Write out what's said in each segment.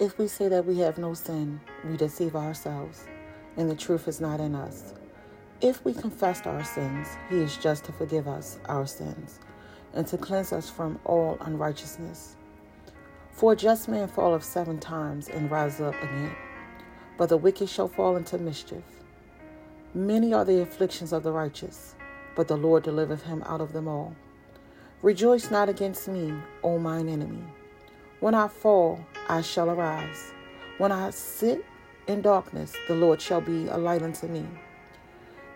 If we say that we have no sin, we deceive ourselves, and the truth is not in us. If we confess our sins, He is just to forgive us our sins and to cleanse us from all unrighteousness. For a just man falleth seven times and rises up again, but the wicked shall fall into mischief. Many are the afflictions of the righteous, but the Lord delivereth him out of them all. Rejoice not against me, O mine enemy. When I fall, I shall arise. When I sit in darkness, the Lord shall be a light unto me.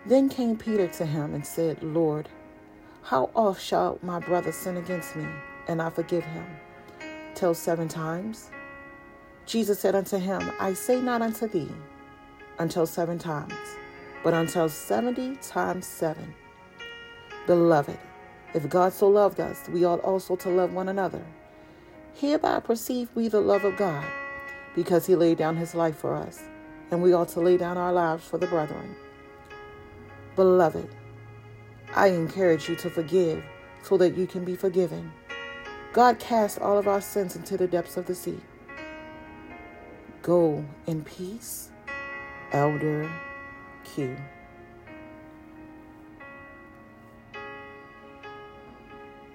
Then came Peter to him and said, Lord, how oft shall my brother sin against me, and I forgive him? Till seven times? Jesus said unto him, I say not unto thee, until seven times, but until seventy times seven. Beloved, if God so loved us, we ought also to love one another. Hereby perceive we the love of God, because he laid down his life for us, and we ought to lay down our lives for the brethren. Beloved, I encourage you to forgive so that you can be forgiven. God cast all of our sins into the depths of the sea. Go in peace, Elder Q.